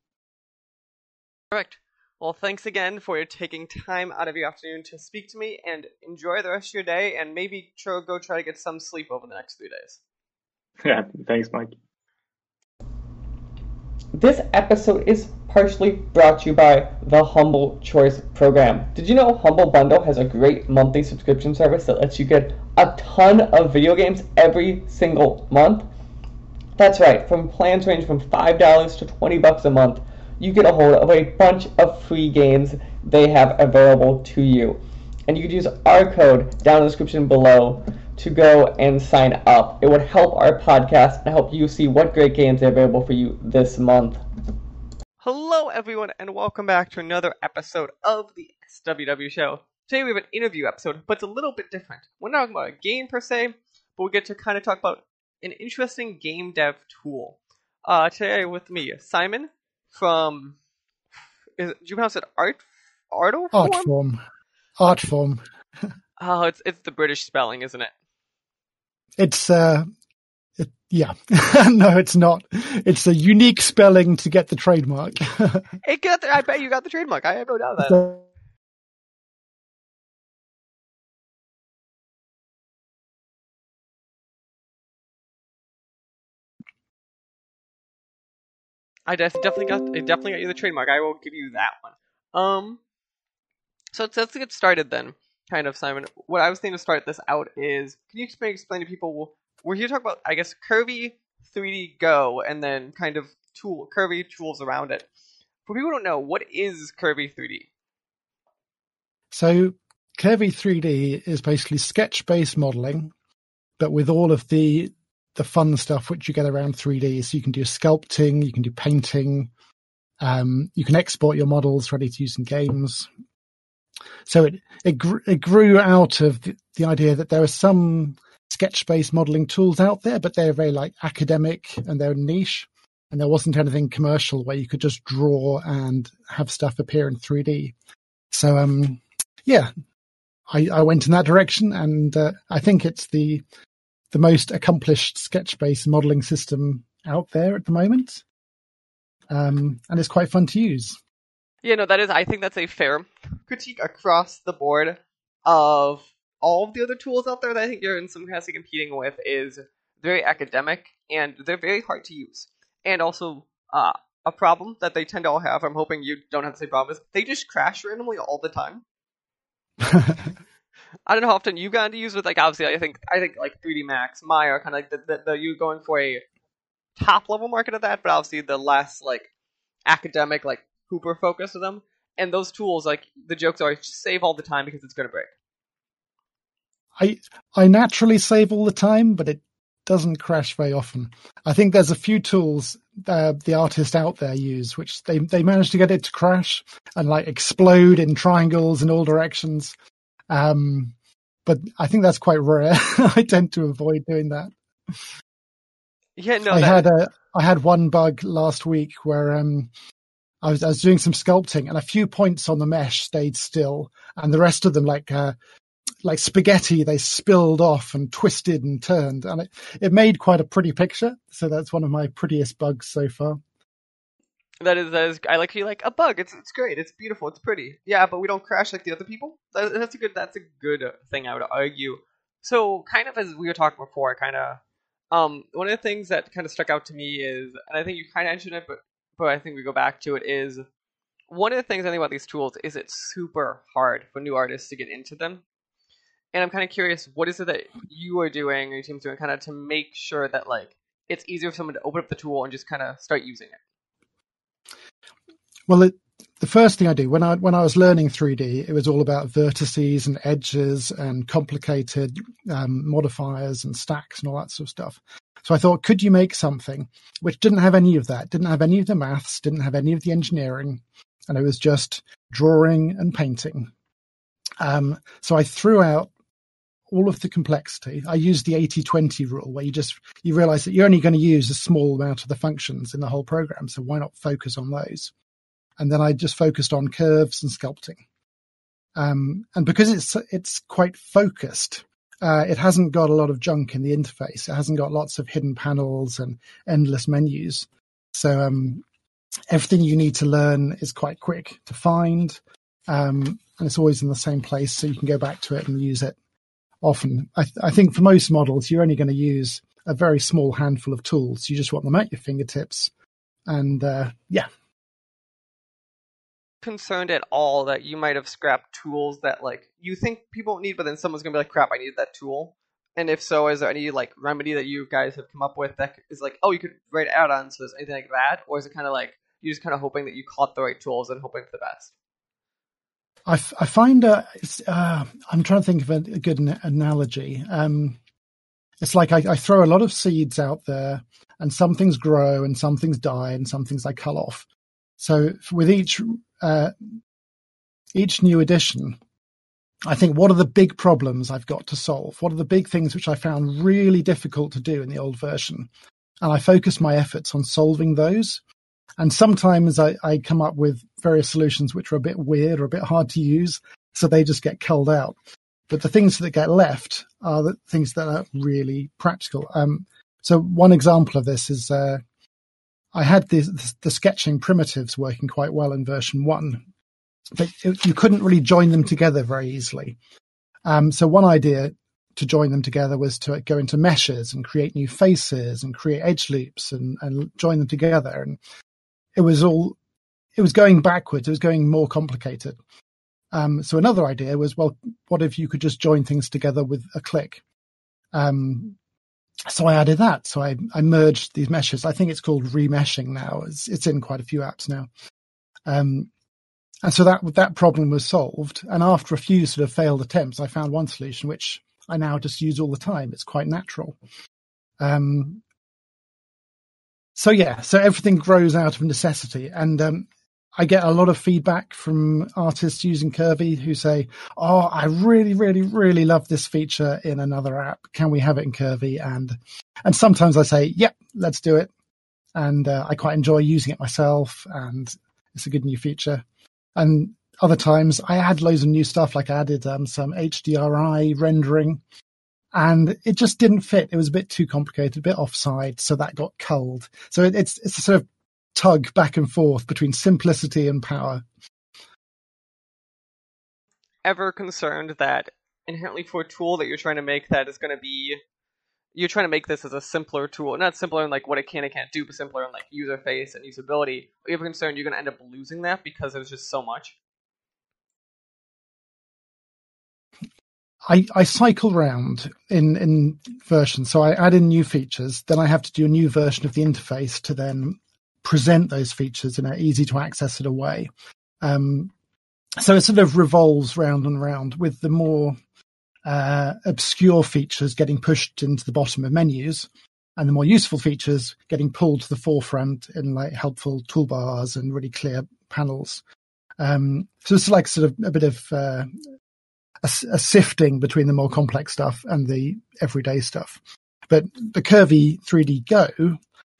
Perfect. Well, thanks again for your taking time out of your afternoon to speak to me, and enjoy the rest of your day, and maybe try, go try to get some sleep over the next three days. [laughs] Yeah, thanks, Mike. This episode is partially brought to you by the Humble Choice Program. Did you know Humble Bundle has a great monthly subscription service that lets you get a ton of video games every single month? That's right, from plans range from $5 to 20 bucks a month, you get a hold of a bunch of free games they have available to you. And you could use our code down in the description below to go and sign up. It would help our podcast and help you see what great games are available for you this month. Hello, everyone, and welcome back to another episode of the SWW Show. Today we have an interview episode, but it's a little bit different. We're not talking about a game per se, but we get to kind of talk about an interesting game dev tool. Uh, today with me, Simon from. Is, do you pronounce it Art Arto Art form. Art form. [laughs] Oh, it's it's the British spelling, isn't it? It's uh it, yeah. [laughs] no, it's not. It's a unique spelling to get the trademark. [laughs] It got the, I bet you got the trademark. I have no doubt that. I definitely got I definitely got you the trademark. I will give you that one. Um, so let's, get started then. Kind of, Simon. What I was thinking to start this out is, can you explain explain to people? We're here to talk about, I guess, Curvy 3D Go, and then kind of tool Curvy tools around it. For people who don't know, what is Curvy 3D? So Curvy 3D is basically sketch-based modeling, but with all of the the fun stuff which you get around 3D. So you can do sculpting, you can do painting, um, you can export your models ready to use in games. So it it, gr- it grew out of the, the idea that there are some sketch-based modeling tools out there, but they're very like academic and they're niche, and there wasn't anything commercial where you could just draw and have stuff appear in 3D. So um, yeah, I, I went in that direction, and uh, I think it's the the most accomplished sketch-based modeling system out there at the moment, um, and it's quite fun to use. Yeah, no, that is. I think that's a fair critique across the board of all of the other tools out there that I think you're in some capacity competing with is very academic and they're very hard to use. And also, uh, a problem that they tend to all have. I'm hoping you don't have the same problem. Is they just crash randomly all the time. [laughs] I don't know how often you got to use with like obviously I think I think like 3D Max, Maya kind of like the, the, the you going for a top level market of that, but obviously the less like academic like Hooper focus of them. And those tools, like the jokes are, save all the time because it's gonna break. I I naturally save all the time, but it doesn't crash very often. I think there's a few tools uh, the artists out there use, which they they manage to get it to crash and like explode in triangles in all directions. Um, but I think that's quite rare. [laughs] I tend to avoid doing that. Yeah, no, I that, had a I had one bug last week where um I was I was doing some sculpting and a few points on the mesh stayed still and the rest of them like uh like spaghetti, they spilled off and twisted and turned, and it, it made quite a pretty picture. So that's one of my prettiest bugs so far. That is that is. I like you like a bug. It's it's great. It's beautiful. It's pretty. Yeah, but we don't crash like the other people. That, that's a good. That's a good thing. I would argue. So kind of as we were talking before, kind of. Um, one of the things that kind of stuck out to me is, and I think you kind of mentioned it, but but I think we go back to it is one of the things I think about these tools is it's super hard for new artists to get into them. And I'm kind of curious, what is it that you are doing or your team's doing kind of to make sure that like it's easier for someone to open up the tool and just kind of start using it? Well, it, the first thing I do when I when I was learning 3D, it was all about vertices and edges and complicated um, modifiers and stacks and all that sort of stuff. So I thought, could you make something which didn't have any of that, didn't have any of the maths, didn't have any of the engineering, and it was just drawing and painting. Um, so I threw out all of the complexity. I used the 80-20 rule where you just, you realize that you're only going to use a small amount of the functions in the whole program. So why not focus on those? And then I just focused on curves and sculpting. Um, and because it's, it's quite focused, uh, it hasn't got a lot of junk in the interface. It hasn't got lots of hidden panels and endless menus. So, um, everything you need to learn is quite quick to find. Um, and it's always in the same place. So you can go back to it and use it often. I, th- I think for most models, you're only going to use a very small handful of tools. You just want them at your fingertips. And uh, yeah. Concerned at all that you might have scrapped tools that like you think people need, but then someone's gonna be like, "Crap, I needed that tool." And if so, is there any like remedy that you guys have come up with that is like, "Oh, you could write add-ons," so there's anything like that, or is it kind of like you're just kind of hoping that you caught the right tools and hoping for the best? I, f- I find uh, uh, I'm trying to think of a, a good an- analogy. Um, it's like I, I, throw a lot of seeds out there, and some things grow, and some things die, and some things I cull off. So with each uh, each new edition, I think what are the big problems I've got to solve? What are the big things which I found really difficult to do in the old version? And I focus my efforts on solving those and sometimes I, I come up with various solutions which are a bit weird or a bit hard to use, so they just get culled out. But the things that get left are the things that are really practical. Um, so one example of this is uh, I had the, the sketching primitives working quite well in version one, but it, you couldn't really join them together very easily. Um, so one idea to join them together was to go into meshes and create new faces and create edge loops and, and join them together. And it was all it was going backwards. It was going more complicated. Um, so another idea was, well, what if you could just join things together with a click? Um, so I added that. So I, I merged these meshes. I think it's called remeshing now. It's, it's in quite a few apps now. Um, and so that that problem was solved. And after a few sort of failed attempts, I found one solution which I now just use all the time. It's quite natural. Um, so yeah, so everything grows out of necessity, and um, I get a lot of feedback from artists using Curvy who say, "Oh, I really, really, really love this feature in another app. Can we have it in Curvy?" And and sometimes I say, "Yep, yeah, let's do it." And uh, I quite enjoy using it myself, and it's a good new feature. And other times I add loads of new stuff, like I added um, some HDRI rendering and it just didn't fit. It was a bit too complicated, a bit offside, so that got culled. So it, it's it's a sort of tug back and forth between simplicity and power. Ever concerned that inherently for a tool that you're trying to make that is going to be you're trying to make this as a simpler tool, not simpler in like what it can and can't do, but simpler in like user face and usability. Are you ever concerned you're going to end up losing that because there's just so much? I, I cycle around in, in versions. So I add in new features. Then I have to do a new version of the interface to then present those features in an easy to access of way. Um, so it sort of revolves round and round with the more uh, obscure features getting pushed into the bottom of menus and the more useful features getting pulled to the forefront in like helpful toolbars and really clear panels. Um, so it's like sort of a bit of uh, a, a sifting between the more complex stuff and the everyday stuff. But the Curvy 3D Go,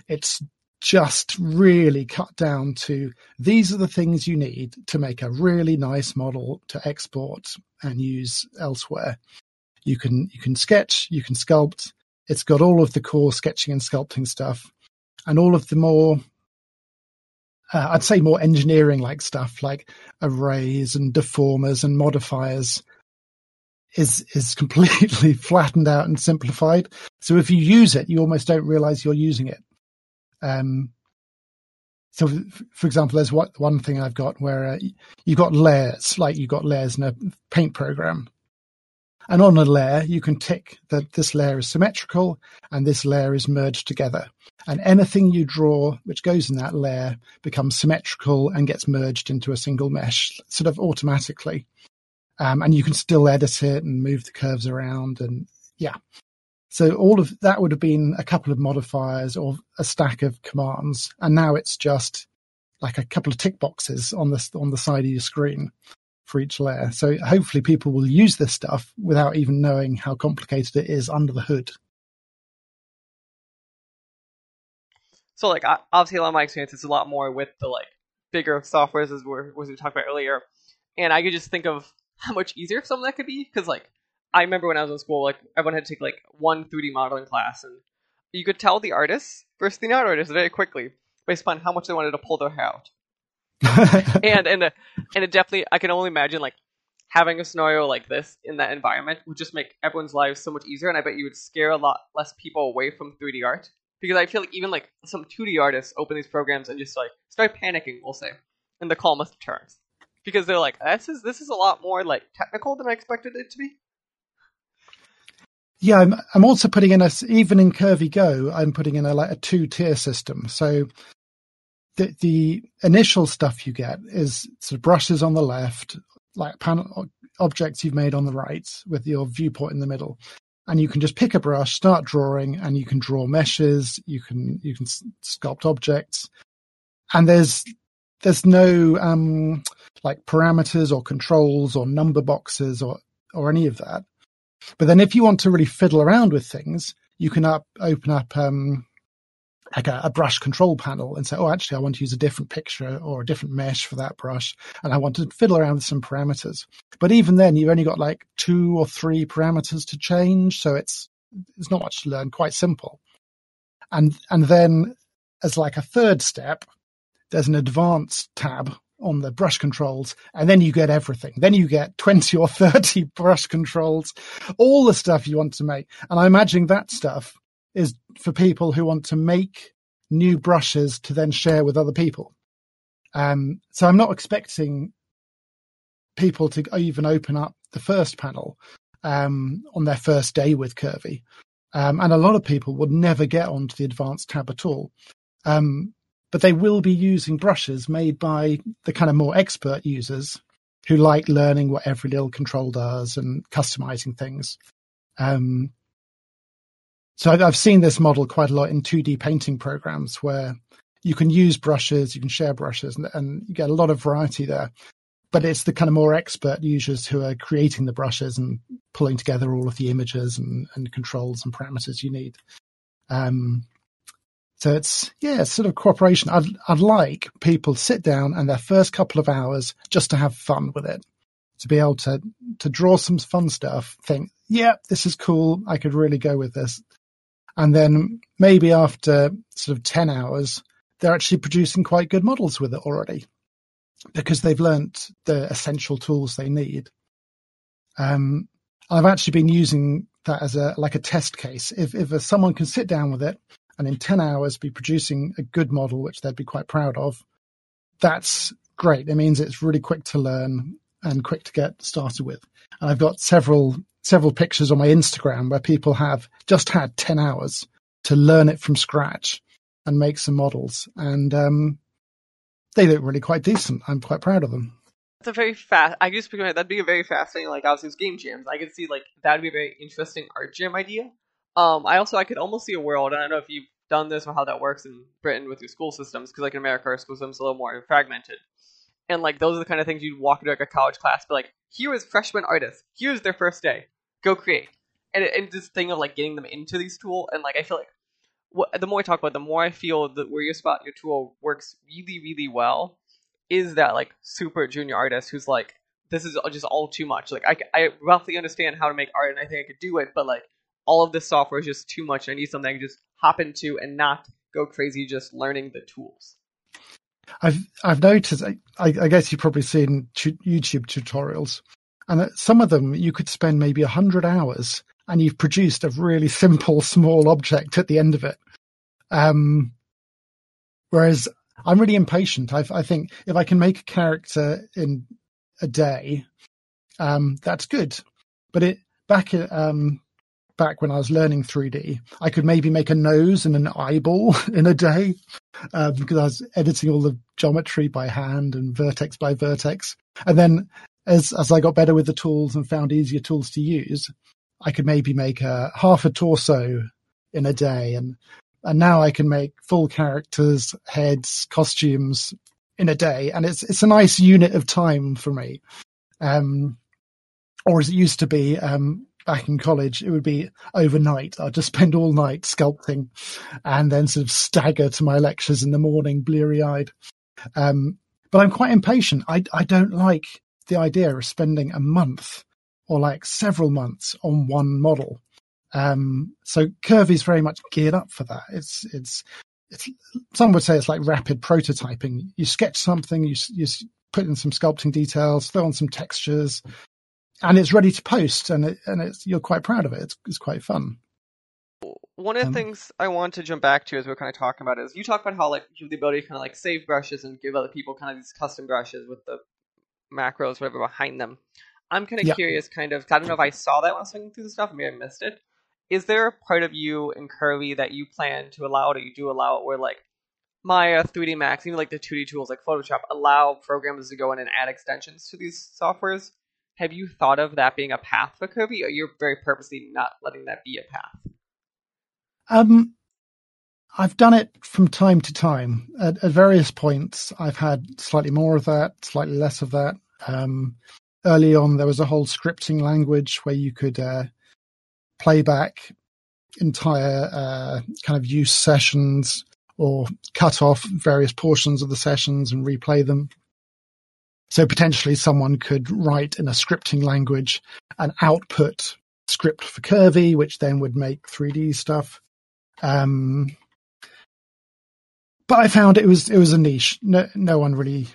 it's just really cut down to these are the things you need to make a really nice model to export and use elsewhere. You can you can sketch, you can sculpt. It's got all of the core sketching and sculpting stuff, and all of the more uh, I'd say more engineering like stuff like arrays and deformers and modifiers is is [laughs] completely flattened out and simplified. So if you use it, you almost don't realize you're using it. Um, so, for example, there's what, one thing I've got where uh, you've got layers, like you've got layers in a paint program. And on a layer, you can tick that this layer is symmetrical and this layer is merged together. And anything you draw which goes in that layer becomes symmetrical and gets merged into a single mesh sort of automatically. Um, and you can still edit it and move the curves around. And yeah. So all of that would have been a couple of modifiers or a stack of commands. And now it's just like a couple of tick boxes on the, on the side of your screen for each layer. So hopefully people will use this stuff without even knowing how complicated it is under the hood. So like obviously a lot of my experience is a lot more with the like bigger softwares as we as we talked about earlier, and I could just think of how much easier some of that could be because like I remember when I was in school, like everyone had to take like one 3D modeling class, and you could tell the artists versus the non-artists very quickly based upon how much they wanted to pull their hair out. [laughs] and and uh, and it definitely I can only imagine like having a scenario like this in that environment would just make everyone's lives so much easier, and I bet you would scare a lot less people away from 3D art because I feel like even like some 2D artists open these programs and just like start panicking, we'll say, in the calmest of terms, because they're like, this is this is a lot more like technical than I expected it to be. Yeah, I'm I'm also putting in a even in Curvy Go, I'm putting in a like a two tier system. So the the initial stuff you get is sort of brushes on the left, like panel objects you've made on the right with your viewport in the middle and you can just pick a brush, start drawing, and you can draw meshes. You can you can sculpt objects, and there's there's no um, like parameters or controls or number boxes or or any of that. But then if you want to really fiddle around with things, you can up, open up um, like a, a, brush control panel and say, oh, actually, I want to use a different picture or a different mesh for that brush. And I want to fiddle around with some parameters. But even then, you've only got like two or three parameters to change. So it's, it's not much to learn, quite simple. And, and then as like a third step, there's an advanced tab on the brush controls and then you get everything. Then you get 20 or 30 [laughs] brush controls, all the stuff you want to make. And I imagine that stuff is for people who want to make new brushes to then share with other people. Um, so I'm not expecting people to even open up the first panel um, on their first day with Curvy. Um, and a lot of people would never get onto the advanced tab at all. Um, but they will be using brushes made by the kind of more expert users who like learning what every little control does and customizing things. Um, so I've seen this model quite a lot in 2D painting programs where you can use brushes, you can share brushes, and, and, you get a lot of variety there. But it's the kind of more expert users who are creating the brushes and pulling together all of the images and, and controls and parameters you need. Um, so it's yeah, it's sort of cooperation. I'd I'd like people to sit down and their first couple of hours just to have fun with it, to be able to to draw some fun stuff. Think, yeah, this is cool. I could really go with this and then maybe after sort of 10 hours, they're actually producing quite good models with it already because they've learnt the essential tools they need. Um, I've actually been using that as a like a test case. If if someone can sit down with it and in 10 hours be producing a good model, which they'd be quite proud of, that's great. It means it's really quick to learn and quick to get started with. And I've got several several pictures on my Instagram where people have just had 10 hours to learn it from scratch and make some models. And um, they look really quite decent. I'm quite proud of them. That's a very fast. I guess that'd be a very fascinating, like obviously game jams. I could see like that'd be a very interesting art jam idea. Um, I also I could almost see a world. I don't know if you've done this or how that works in Britain with your school systems, because like in America, our school system's a little more fragmented. And like those are the kind of things you'd walk into like a college class, but like here is freshman artists. Here's their first day go create. And, and this thing of like getting them into these tools, and like I feel like what, the more I talk about, it, the more I feel that where your spot, your tool works really, really well, is that like super junior artist who's like, this is just all too much. Like I, I roughly understand how to make art, and I think I could do it, but like all of this software is just too much. I need something I can just hop into and not go crazy just learning the tools. I've I've noticed. I, I guess you've probably seen tu- YouTube tutorials, and some of them you could spend maybe hundred hours, and you've produced a really simple small object at the end of it. Um, whereas I'm really impatient. I, I think if I can make a character in a day, um, that's good. But it back um, back when I was learning 3D, I could maybe make a nose and an eyeball [laughs] in a day uh, because I was editing all the geometry by hand and vertex by vertex. And then as as I got better with the tools and found easier tools to use, I could maybe make a half a torso in a day, and and now I can make full characters, heads, costumes in a day, and it's it's a nice unit of time for me. Um, or as it used to be, um, back in college, it would be overnight. I'd just spend all night sculpting and then sort of stagger to my lectures in the morning, bleary eyed. Um, but I'm quite impatient. I, I don't like the idea of spending a month or like several months on one model. Um, so Curvy is very much geared up for that. It's, it's, it's, some would say it's like rapid prototyping. You sketch something, you, you put in some sculpting details, throw on some textures, and it's ready to post, and it, and it's you're quite proud of it. It's, it's quite fun. One of the um, things I want to jump back to as we're kind of talking about is you talk about how like you have the ability to kind of like save brushes and give other people kind of these custom brushes with the macros whatever behind them. I'm kind of yeah. curious, kind of. I don't know if I saw that when I was looking through the stuff. Maybe I missed it. Is there a part of you in Curvy that you plan to allow it, or you do allow it, where like Maya, 3D Max, even like the 2D tools like Photoshop allow programmers to go in and add extensions to these softwares? Have you thought of that being a path for Curvy, or you're very purposely not letting that be a path? Um, I've done it from time to time. At, at, various points, I've had slightly more of that, slightly less of that. Um, early on, there was a whole scripting language where you could uh, play back entire uh, kind of use sessions or cut off various portions of the sessions and replay them. So potentially someone could write in a scripting language an output script for Curvy, which then would make 3D stuff. Um, but I found it was it was a niche. No, no one really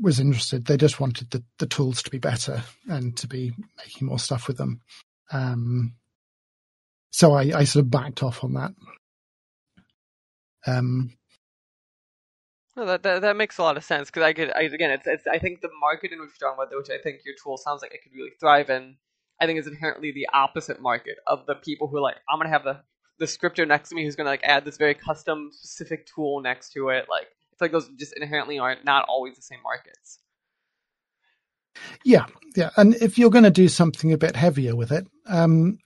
was interested. They just wanted the, the tools to be better and to be making more stuff with them. Um, so I, I sort of backed off on that. Um, no, that, that that makes a lot of sense because I could I, again it's, it's I think the market in which you're talking about which I think your tool sounds like it could really thrive in I think is inherently the opposite market of the people who are like I'm gonna have the the scripter next to me who's gonna like add this very custom specific tool next to it like it's like those just inherently are not not always the same markets. Yeah, yeah, and if you're going to do something a bit heavier with it, um,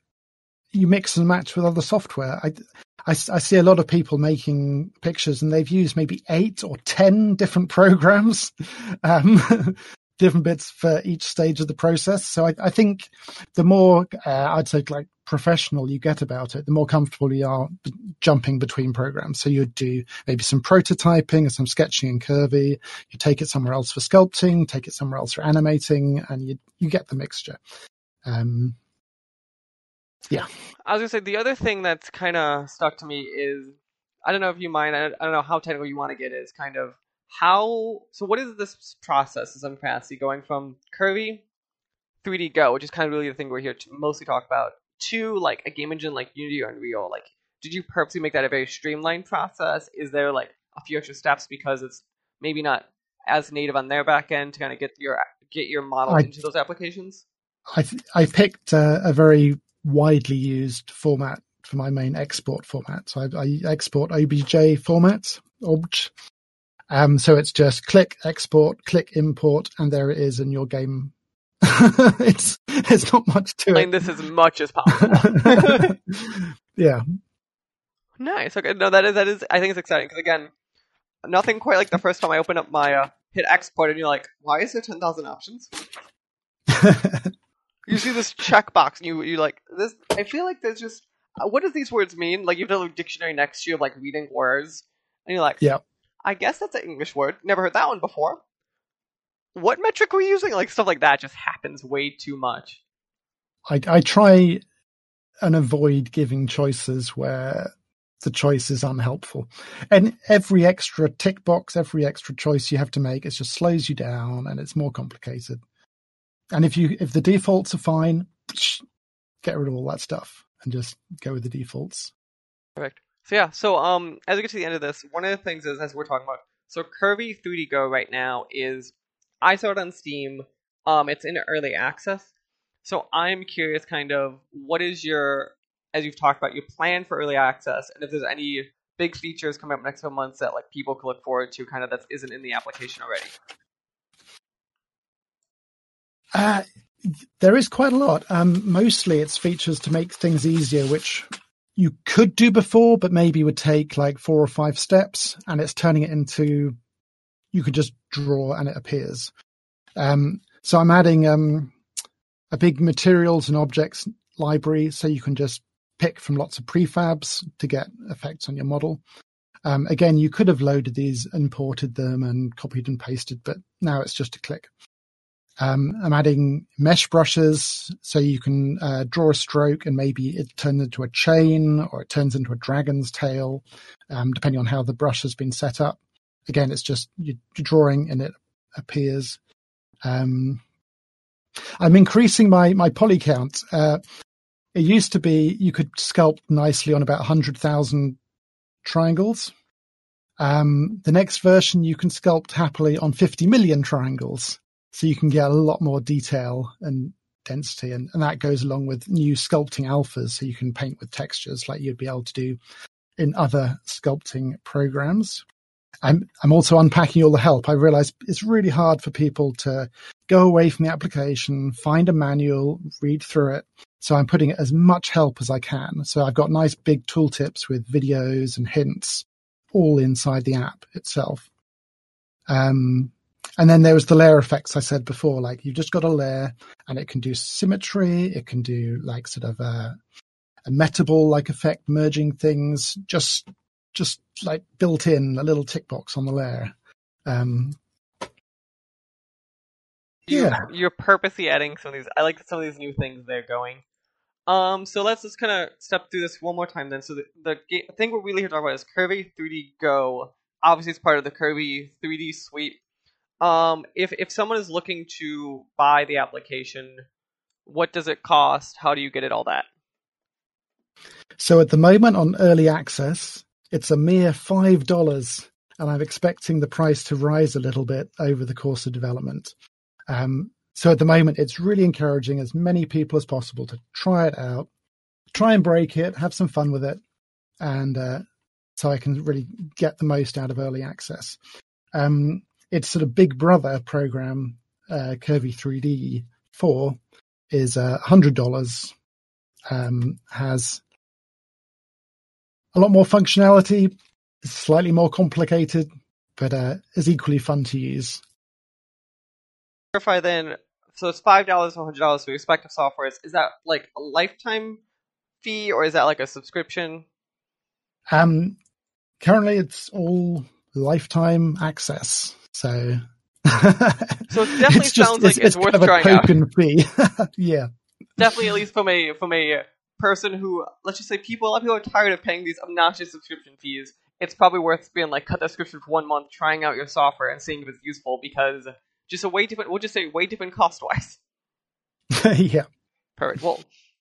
you mix and match with other software. I, I, I, see a lot of people making pictures and they've used maybe eight or ten different [laughs] programs, um, [laughs] different bits for each stage of the process. So I, I think the more uh, I'd say like professional you get about it, the more comfortable you are b- jumping between programs. So you'd do maybe some prototyping and some sketching in Curvy. You take it somewhere else for sculpting, take it somewhere else for animating, and you you get the mixture. Um, yeah. I was gonna say the other thing that's kind of stuck to me is I don't know if you mind. I, don't know how technical you want to get. Is kind of how. So what is this process in some capacity going from curvy 3D Go, which is kind of really the thing we're here to mostly talk about, to like a game engine like Unity or Unreal? Like, did you purposely make that a very streamlined process? Is there like a few extra steps because it's maybe not as native on their back end to kind of get your get your model I, into those applications? I I picked a, a very widely used format for my main export format. So I, I export OBJ formats, obj. Um, so it's just click export, click import, and there it is in your game. [laughs] it's it's not much to it. this as much as possible. [laughs] yeah. Nice. Okay. No, that is that is. I think it's exciting because again, nothing quite like the first time I open up my uh, hit export and you're like, why is there ten thousand options? [laughs] you see this checkbox and you you like this. I feel like there's just uh, what does these words mean? Like you have a little dictionary next to you of like reading words, and you're like, Yeah. I guess that's an English word. Never heard that one before. What metric are we using? Like stuff like that just happens way too much. I, I try and avoid giving choices where the choice is unhelpful. And every extra tick box, every extra choice you have to make, it just slows you down and it's more complicated. And if you if the defaults are fine, get rid of all that stuff and just go with the defaults. Perfect. So yeah, so um, as we get to the end of this, one of the things is as we're talking about, so Curvy 3D Go right now is I saw it on Steam. Um, it's in early access. So I'm curious, kind of, what is your, as you've talked about, your plan for early access, and if there's any big features coming up next couple months that like people can look forward to, kind of that isn't in the application already. Uh, there is quite a lot. Um, mostly it's features to make things easier, which you could do before, but maybe would take like four or five steps, and it's turning it into you could just draw and it appears. Um, so I'm adding um, a big materials and objects library, so you can just pick from lots of prefabs to get effects on your model. Um, again, you could have loaded these, imported them, and copied and pasted, but now it's just a click. Um, I'm adding mesh brushes so you can uh, draw a stroke and maybe it turns into a chain or it turns into a dragon's tail, um, depending on how the brush has been set up. Again, it's just you're drawing and it appears. Um, I'm increasing my my poly count. Uh, it used to be you could sculpt nicely on about 100,000 triangles. Um, the next version you can sculpt happily on 50 million triangles so you can get a lot more detail and density and, and that goes along with new sculpting alphas so you can paint with textures like you'd be able to do in other sculpting programs. I'm i'm also unpacking all the help. I realize it's really hard for people to go away from the application find a manual read through it. So i'm putting as much help as i can. So i've got nice big tooltips with videos and hints all inside the app itself. Um, and then there was the layer effects I said before, like you've just got a layer and it can do symmetry, it can do like sort of a, a metaball like effect, merging things, just just like built in a little tick box on the layer. Um, You're, yeah, you're purposely adding some of these. I like some of these new things they're going. Um, so let's just kind of step through this one more time then. So the, the ga- thing we're really here to talk about is Curvy 3D Go. Obviously, it's part of the Curvy 3D suite. Um, if if someone is looking to buy the application, what does it cost? How do you get it? All that. So at the moment on early access, it's a mere five dollars, and I'm expecting the price to rise a little bit over the course of development. Um, so at the moment, it's really encouraging as many people as possible to try it out, try and break it, have some fun with it, and uh, so I can really get the most out of early access. Um, its sort of big brother program, uh, Curvy 3D 4, is uh, $100, um, has a lot more functionality, slightly more complicated, but uh, is equally fun to use. Clarify then. So it's five dollars, one hundred dollars for respective softwares. Is that like a lifetime fee, or is that like a subscription? Um, currently, it's all lifetime access. So, So it [laughs] definitely it's just, sounds like it's, worth kind of a trying out. fee. [laughs] yeah. Definitely, at least from a from a person who, let's just say, people. A lot of people are tired of paying these obnoxious subscription fees. It's probably worth being like cut that subscription for one month, trying out your software and seeing if it's useful because just a way different. We'll just say way different cost wise. [laughs] yeah. Perfect. Well,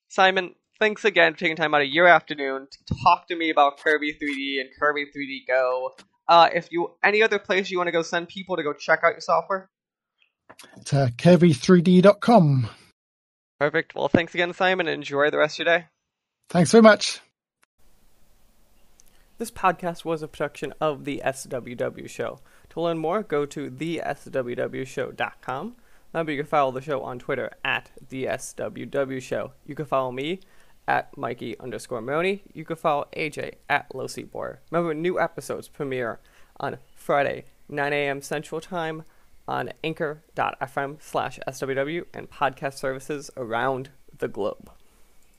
Simon, thanks again for taking time out of your afternoon to talk to me about Curvy 3D and Curvy 3D Go. Uh, if you any other place you want to go send people to go check out your software. To curvy3d.com. Perfect. Well, thanks again, Simon, and enjoy the rest of your day. Thanks very much. This podcast was a production of the SWW Show. To learn more, go to theswwshow.com. Remember, you can follow the show on Twitter at the SWW Show. You can follow me at Mikey underscore Morrone. You can follow AJ at Low Boar. Remember, new episodes premiere on Friday, 9 a.m. Central Time on anchor.fm slash SWW and podcast services around the globe.